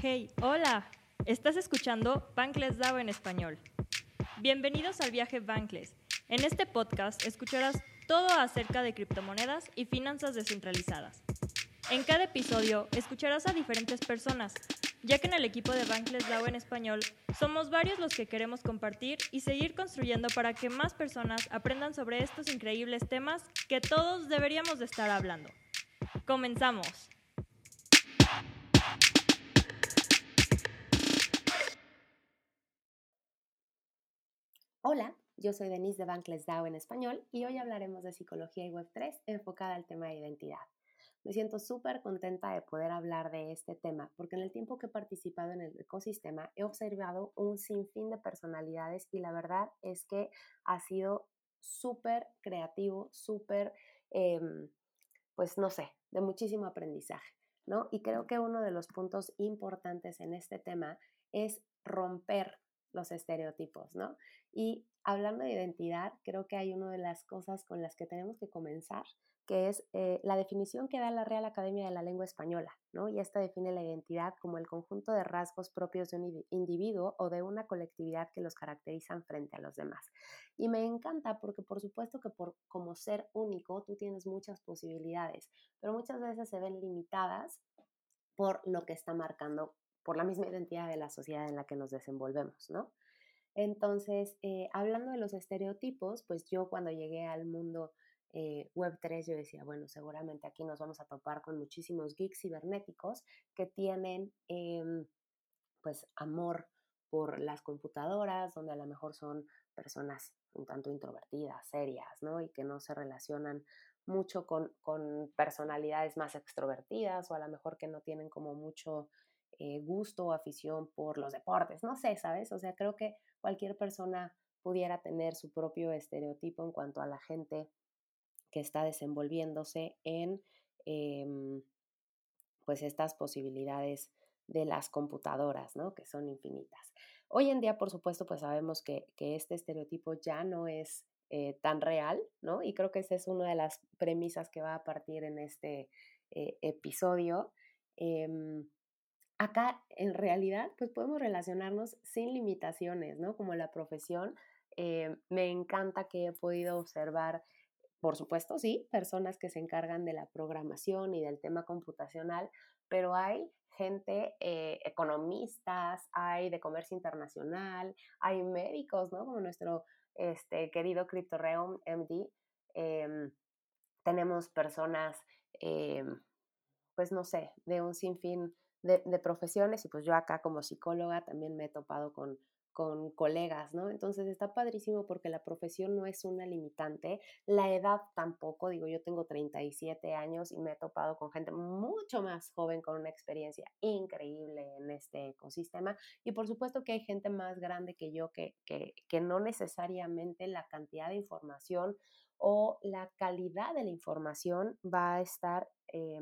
Hey, hola. Estás escuchando Bankless DAO en español. Bienvenidos al viaje Bankless. En este podcast escucharás todo acerca de criptomonedas y finanzas descentralizadas. En cada episodio escucharás a diferentes personas, ya que en el equipo de Bankless DAO en español somos varios los que queremos compartir y seguir construyendo para que más personas aprendan sobre estos increíbles temas que todos deberíamos de estar hablando. Comenzamos. Hola, yo soy Denise de Bankless DAO en español y hoy hablaremos de psicología y Web3 enfocada al tema de identidad. Me siento súper contenta de poder hablar de este tema porque en el tiempo que he participado en el ecosistema he observado un sinfín de personalidades y la verdad es que ha sido súper creativo, súper, em, pues no sé, de muchísimo aprendizaje, ¿no? Y creo que uno de los puntos importantes en este tema es romper los estereotipos, ¿no? Y hablando de identidad, creo que hay una de las cosas con las que tenemos que comenzar, que es eh, la definición que da la Real Academia de la Lengua Española, ¿no? Y esta define la identidad como el conjunto de rasgos propios de un individuo o de una colectividad que los caracterizan frente a los demás. Y me encanta porque por supuesto que por, como ser único tú tienes muchas posibilidades, pero muchas veces se ven limitadas por lo que está marcando por la misma identidad de la sociedad en la que nos desenvolvemos, ¿no? Entonces, eh, hablando de los estereotipos, pues yo cuando llegué al mundo eh, Web3, yo decía, bueno, seguramente aquí nos vamos a topar con muchísimos geeks cibernéticos que tienen, em, pues, amor por las computadoras, donde a lo mejor son personas un tanto introvertidas, serias, ¿no? Y que no se relacionan mucho con, con personalidades más extrovertidas o a lo mejor que no tienen como mucho eh, gusto o afición por los deportes, no sé, ¿sabes? O sea, creo que cualquier persona pudiera tener su propio estereotipo en cuanto a la gente que está desenvolviéndose en em, pues estas posibilidades de las computadoras, ¿no? Que son infinitas. Hoy en día, por supuesto, pues sabemos que, este estereotipo ya no es eh, tan real, ¿no? Y creo que esa es una de las premisas que va a partir en este eh, episodio. Em, acá en realidad pues podemos relacionarnos sin limitaciones, ¿no? Como la profesión. Eh, me encanta que he podido observar, por supuesto, sí, personas que se encargan de la programación y del tema computacional, pero hay gente, eh, economistas, hay de comercio internacional, hay médicos, ¿no? Como nuestro este, querido CryptoReum MD. Em, tenemos personas, em, pues no sé, de un sinfín de, profesiones y pues yo acá como psicóloga también me he topado con, con colegas, ¿no? Entonces está padrísimo porque la profesión no es una limitante, la edad tampoco, digo, yo tengo 37 años y me he topado con gente mucho más joven con una experiencia increíble en este ecosistema y por supuesto que hay gente más grande que yo que, que, que no necesariamente la cantidad de información o la calidad de la información va a estar... Eh,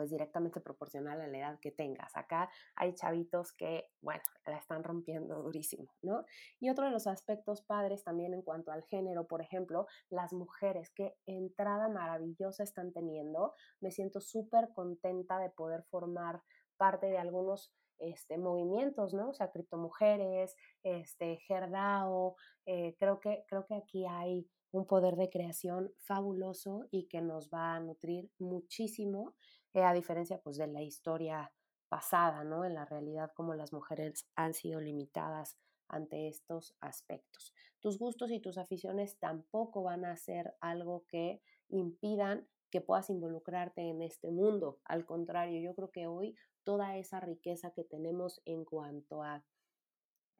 pues directamente proporcional a la edad que tengas. Acá hay chavitos que, bueno, la están rompiendo durísimo, ¿no? Y otro de los aspectos padres también en cuanto al género, por ejemplo, las mujeres, qué entrada maravillosa están teniendo. Me siento súper contenta de poder formar parte de algunos este, movimientos, ¿no? O sea, criptomujeres, este, Gerdao, eh, creo, que, creo que aquí hay un poder de creación fabuloso y que nos va a nutrir muchísimo eh, a diferencia pues de la historia pasada, ¿no? En la realidad como las mujeres han sido limitadas ante estos aspectos. Tus gustos y tus aficiones tampoco van a ser algo que impidan que puedas involucrarte en este mundo. Al contrario, yo creo que hoy toda esa riqueza que tenemos en cuanto a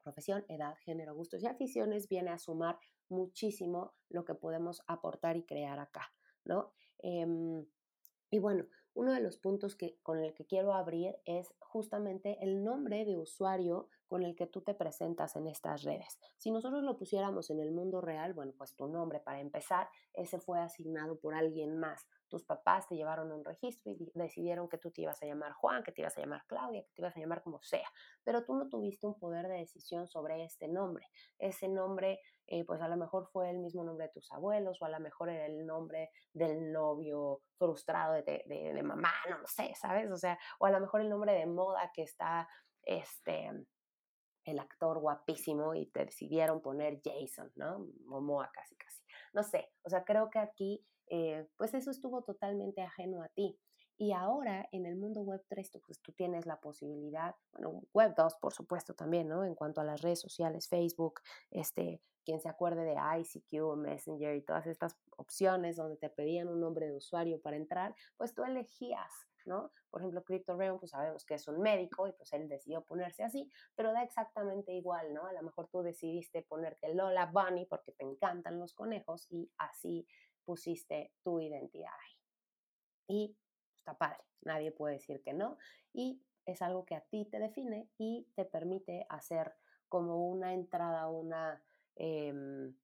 profesión, edad, género, gustos y aficiones viene a sumar muchísimo lo que podemos aportar y crear acá, ¿no? Em, y bueno, uno de los puntos que, con el que quiero abrir es justamente el nombre de usuario con el que tú te presentas en estas redes. Si nosotros lo pusiéramos en el mundo real, bueno, pues tu nombre para empezar, ese fue asignado por alguien más, tus papás te llevaron un registro y decidieron que tú te ibas a llamar Juan, que te ibas a llamar Claudia, que te ibas a llamar como sea, pero tú no tuviste un poder de decisión sobre este nombre. Ese nombre, eh, pues a lo mejor fue el mismo nombre de tus abuelos o a lo mejor era el nombre del novio frustrado de, de mamá, no lo sé, ¿sabes? O sea, o a lo mejor el nombre de moda que está, este, el actor guapísimo y te decidieron poner Jason, ¿no? Momoa casi, casi. No sé, o sea, creo que aquí, eh, pues eso estuvo totalmente ajeno a ti. Y ahora en el mundo web 3, pues tú tienes la posibilidad, bueno, web 2 por supuesto también, ¿no? En cuanto a las redes sociales, Facebook, este, quien se acuerde de ICQ, Messenger y todas estas opciones donde te pedían un nombre de usuario para entrar, pues tú elegías ¿no? Por ejemplo, Crypto pues sabemos que es un médico y pues él decidió ponerse así, pero da exactamente igual, ¿no? A lo mejor tú decidiste ponerte Lola Bunny porque te encantan los conejos y así pusiste tu identidad ahí. Y está padre, nadie puede decir que no y es algo que a ti te define y te permite hacer como una entrada, una... Em,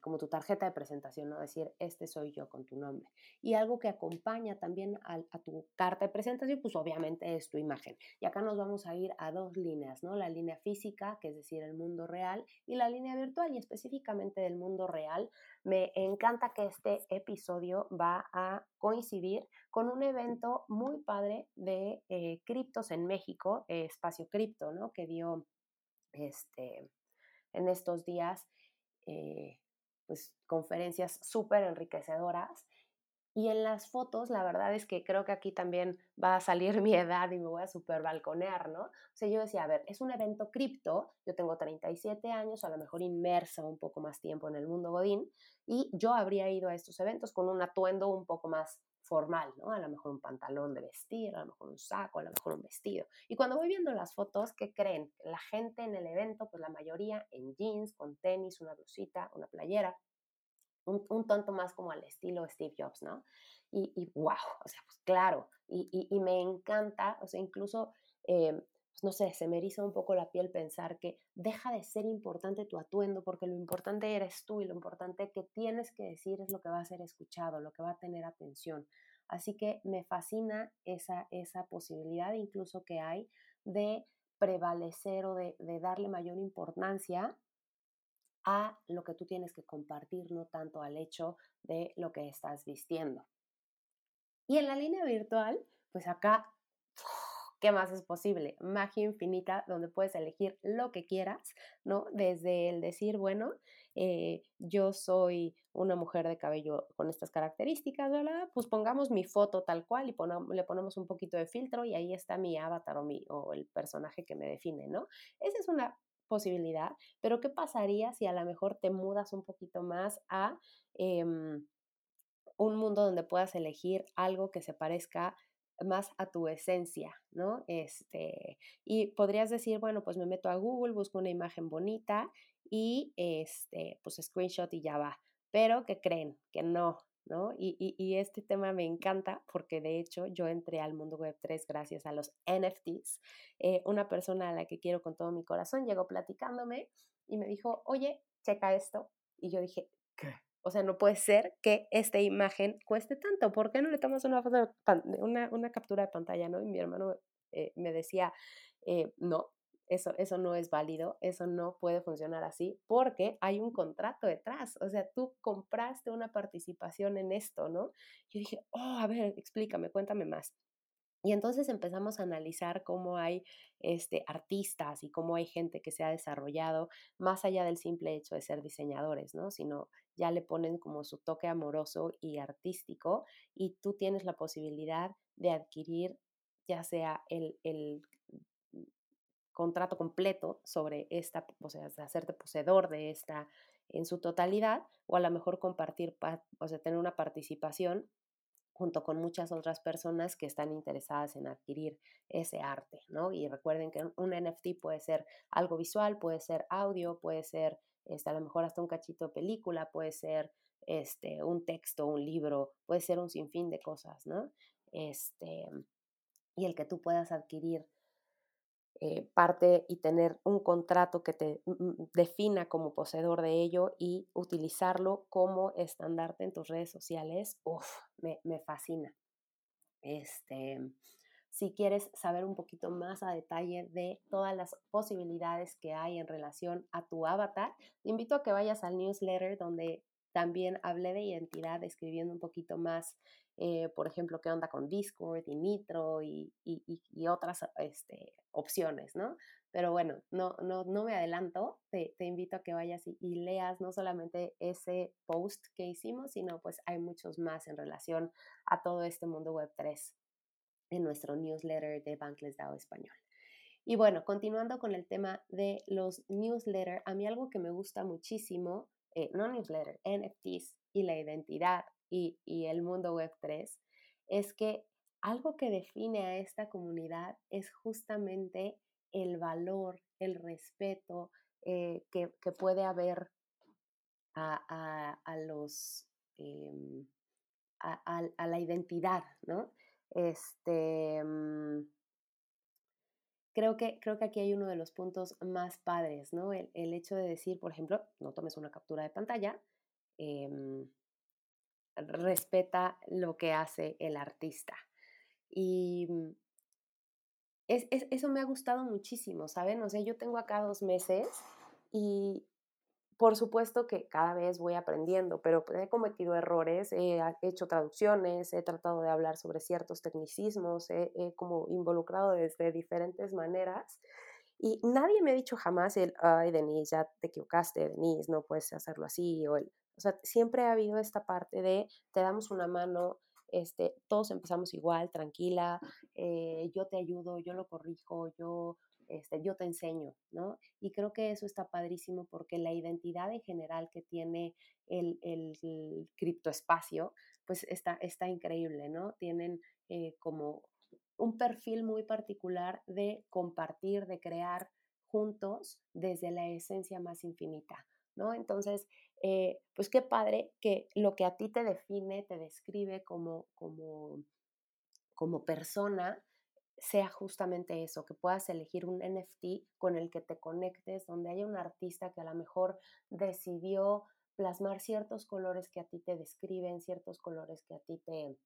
como tu tarjeta de presentación, ¿no? Decir, este soy yo con tu nombre. Y algo que acompaña también a, tu carta de presentación, pues obviamente es tu imagen. Y acá nos vamos a ir a dos líneas, ¿no? La línea física, que es decir, el mundo real, y la línea virtual, y específicamente del mundo real. Me encanta que este episodio va a coincidir con un evento muy padre de eh, criptos en México, Espacio Cripto, ¿no? Que dio este, en estos días eh, pues, conferencias súper enriquecedoras. Y en las fotos, la verdad es que creo que aquí también va a salir mi edad y me voy a super balconear, ¿no? O sea, yo decía, a ver, es un evento cripto, yo tengo 37 años, a lo mejor inmersa un poco más tiempo en el mundo Godín, y yo habría ido a estos eventos con un atuendo un poco más formal, ¿no? A lo mejor un pantalón de vestir, a lo mejor un saco, a lo mejor un vestido. Y cuando voy viendo las fotos, ¿qué creen? La gente en el evento, pues la mayoría en jeans, con tenis, una blusita, una playera, un, un tonto más como al estilo Steve Jobs, ¿no? Y, y wow, o sea, pues claro, y, y, me encanta, o sea, incluso... Eh, no sé, se me eriza un poco la piel pensar que deja de ser importante tu atuendo porque lo importante eres tú y lo importante que tienes que decir es lo que va a ser escuchado, lo que va a tener atención. Así que me fascina esa, esa posibilidad incluso que hay de prevalecer o de, de darle mayor importancia a lo que tú tienes que compartir, no tanto al hecho de lo que estás vistiendo. Y en la línea virtual, pues acá ¿qué más es posible? Magia infinita donde puedes elegir lo que quieras, ¿no? Desde el decir, bueno, eh, yo soy una mujer de cabello con estas características, ¿verdad? Pues pongamos mi foto tal cual y le ponemos un poquito de filtro y ahí está mi avatar o, o el personaje que me define, ¿no? Esa es una posibilidad, pero ¿qué pasaría si a lo mejor te mudas un poquito más a... Em, un mundo donde puedas elegir algo que se parezca más a tu esencia, ¿no? Este, y podrías decir, bueno, pues me meto a Google, busco una imagen bonita y este, pues screenshot y ya va. Pero ¿qué creen? Que no, ¿no? Y, y, este tema me encanta porque de hecho yo entré al mundo web 3 gracias a los NFTs. Eh, una persona a la que quiero con todo mi corazón llegó platicándome y me dijo, oye, checa esto. Y yo dije, ¿qué? O sea, no puede ser que esta imagen cueste tanto. ¿Por qué no le tomas una, foto una, una captura de pantalla? ¿no? Y mi hermano eh, me decía, eh, no, eso, eso no es válido, eso no puede funcionar así, porque hay un contrato detrás. O sea, tú compraste una participación en esto, ¿no? Yo dije, oh, a ver, explícame, cuéntame más. Y entonces empezamos a analizar cómo hay este, artistas y cómo hay gente que se ha desarrollado más allá del simple hecho de ser diseñadores, ¿no? Sino ya le ponen como su toque amoroso y artístico y tú tienes la posibilidad de adquirir ya sea el, el contrato completo sobre esta, o sea, de hacerte poseedor de esta en su totalidad o a lo mejor compartir, o sea, tener una participación junto con muchas otras personas que están interesadas en adquirir ese arte, ¿no? Y recuerden que un NFT puede ser algo visual, puede ser audio, puede ser este, a lo mejor hasta un cachito de película, puede ser este, un texto, un libro, puede ser un sinfín de cosas, ¿no? Este, y el que tú puedas adquirir eh, parte y tener un contrato que te defina como poseedor de ello y utilizarlo como estandarte en tus redes sociales, uff, me, me, fascina. Este, si quieres saber un poquito más a detalle de todas las posibilidades que hay en relación a tu avatar, te invito a que vayas al newsletter donde también hablé de identidad escribiendo un poquito más, eh, por ejemplo, qué onda con Discord y Nitro y, otras este, opciones, ¿no? Pero bueno, no, no, no me adelanto, te, invito a que vayas y, y, leas no solamente ese post que hicimos, sino pues hay muchos más en relación a todo este mundo web 3 en nuestro newsletter de Bankless DAO Español. Y bueno, continuando con el tema de los newsletters, a mí algo que me gusta muchísimo eh, no newsletter, NFTs y la identidad y, el mundo web 3, es que algo que define a esta comunidad es justamente el valor, el respeto eh, que, puede haber a, los em, a, la identidad, ¿no? Este mm, creo que, creo que aquí hay uno de los puntos más padres, ¿no? El, hecho de decir, por ejemplo, no tomes una captura de pantalla, em, respeta lo que hace el artista. Y mm, eso me ha gustado muchísimo, ¿saben? O sea, yo tengo acá dos meses y, por supuesto que cada vez voy aprendiendo, pero pues, he cometido errores, he hecho traducciones, he tratado de hablar sobre ciertos tecnicismos, he, como involucrado desde diferentes maneras y nadie me ha dicho jamás el, ay, Denise, ya te equivocaste, Denise, no puedes hacerlo así, o el, o sea, siempre ha habido esta parte de te damos una mano, este, todos empezamos igual, tranquila, eh, yo te ayudo, yo lo corrijo, yo este, yo te enseño, ¿no? Y creo que eso está padrísimo porque la identidad en general que tiene el, el, criptoespacio, pues está, está increíble, ¿no? Tienen eh, como un perfil muy particular de compartir, de crear juntos desde la esencia más infinita, ¿no? Entonces, eh, pues qué padre que lo que a ti te define, te describe como, como, como persona, sea justamente eso, que puedas elegir un NFT con el que te conectes, donde haya un artista que a lo mejor decidió plasmar ciertos colores que a ti te describen, ciertos colores que a ti te,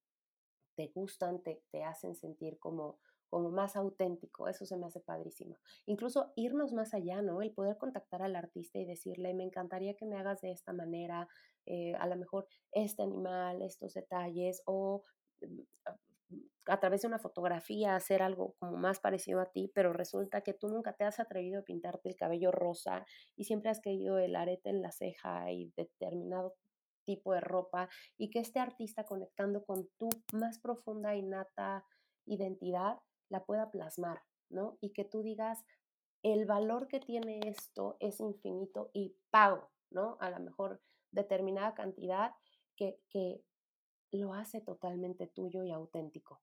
te gustan, te, te hacen sentir como, como más auténtico, eso se me hace padrísimo. Incluso irnos más allá, ¿no? El poder contactar al artista y decirle, me encantaría que me hagas de esta manera, eh, a lo mejor este animal, estos detalles, o mm, a través de una fotografía hacer algo como más parecido a ti, pero resulta que tú nunca te has atrevido a pintarte el cabello rosa y siempre has querido el arete en la ceja y determinado tipo de ropa y que este artista conectando con tu más profunda y nata identidad la pueda plasmar, ¿no? Y que tú digas, el valor que tiene esto es infinito y pago, ¿no? A lo mejor determinada cantidad que, que lo hace totalmente tuyo y auténtico.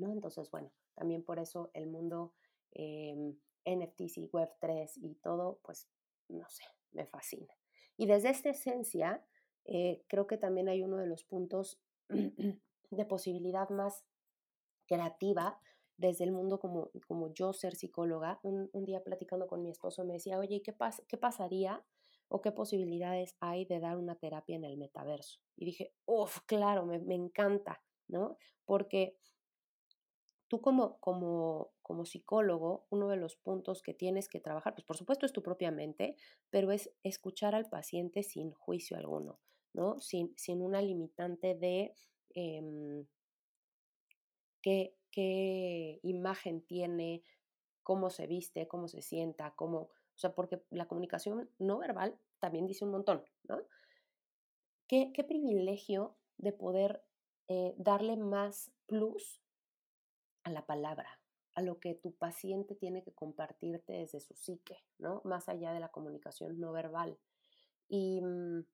¿no? Entonces, bueno, también por eso el mundo eh, NFTs y Web3 y todo, pues, no sé, me fascina. Y desde esta esencia, eh, creo que también hay uno de los puntos de posibilidad más creativa desde el mundo como, como yo ser psicóloga. Un, día platicando con mi esposo me decía, oye, ¿qué, qué pasaría o qué posibilidades hay de dar una terapia en el metaverso? Y dije, uff, claro, me, me encanta, ¿no? Porque tú como, como, como psicólogo, uno de los puntos que tienes que trabajar, pues por supuesto es tu propia mente, pero es escuchar al paciente sin juicio alguno, ¿no? Sin, sin una limitante de em, qué, qué imagen tiene, cómo se viste, cómo se sienta, cómo, o sea, porque la comunicación no verbal también dice un montón, ¿no? Qué, qué privilegio de poder eh, darle más plus a la palabra, a lo que tu paciente tiene que compartirte desde su psique, ¿no? Más allá de la comunicación no verbal. Y mm,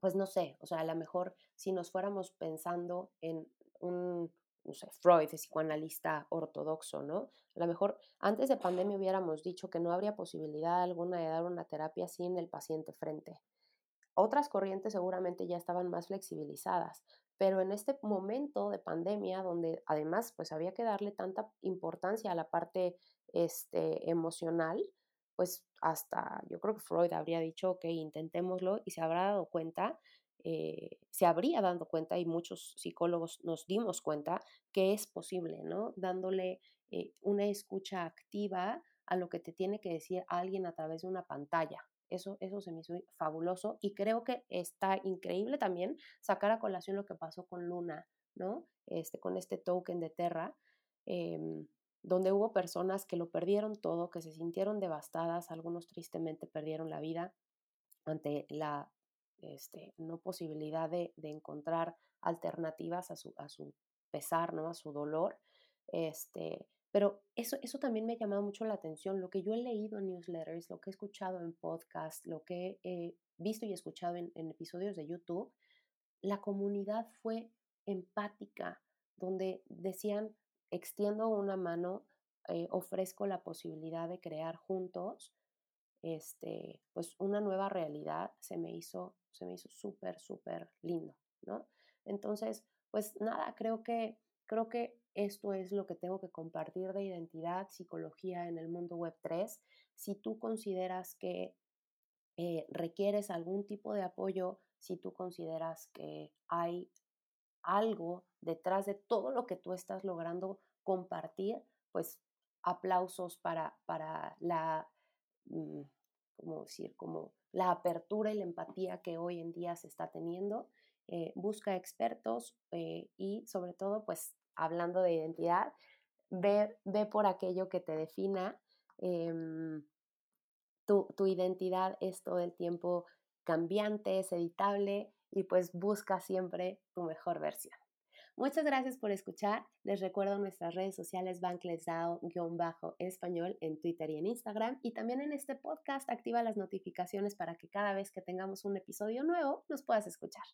pues no sé, o sea, a lo mejor si nos fuéramos pensando en un, no sé, Freud, psicoanalista ortodoxo, ¿no? A lo mejor antes de pandemia hubiéramos dicho que no habría posibilidad alguna de dar una terapia sin el paciente frente. Otras corrientes seguramente ya estaban más flexibilizadas, pero en este momento de pandemia, donde además pues había que darle tanta importancia a la parte este, emocional, pues hasta yo creo que Freud habría dicho, ok, intentémoslo y se habrá dado cuenta, eh, se habría dado cuenta y muchos psicólogos nos dimos cuenta que es posible, ¿no? Dándole eh, una escucha activa a lo que te tiene que decir alguien a través de una pantalla. Eso, eso se me hizo fabuloso y creo que está increíble también sacar a colación lo que pasó con Luna, ¿no? Este, con este token de Terra. Em, donde hubo personas que lo perdieron todo, que se sintieron devastadas, algunos tristemente perdieron la vida ante la este, no posibilidad de, encontrar alternativas a su, a su, pesar, ¿no? a su dolor. Este, pero eso, eso también me ha llamado mucho la atención, lo que yo he leído en newsletters, lo que he escuchado en podcasts, lo que he visto y escuchado en, en episodios de YouTube, la comunidad fue empática, donde decían, extiendo una mano, eh, ofrezco la posibilidad de crear juntos este, pues una nueva realidad, se me hizo, se me hizo súper, súper lindo, ¿no? Entonces, pues nada, creo que, creo que esto es lo que tengo que compartir de identidad, psicología en el mundo web 3. Si tú consideras que eh, requieres algún tipo de apoyo, si tú consideras que hay algo detrás de todo lo que tú estás logrando compartir, pues aplausos para, para la, mm, decir? Como la apertura y la empatía que hoy en día se está teniendo. Eh, busca expertos eh, y sobre todo, pues hablando de identidad, ve, ve por aquello que te defina. Em, tu, tu identidad es todo el tiempo cambiante, es editable y pues busca siempre tu mejor versión. Muchas gracias por escuchar. Les recuerdo nuestras redes sociales banklesdao-español en Twitter y en Instagram. Y también en este podcast activa las notificaciones para que cada vez que tengamos un episodio nuevo nos puedas escuchar.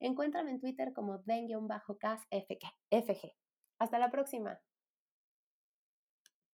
Encuéntrame en Twitter como den-casfg. Hasta la próxima.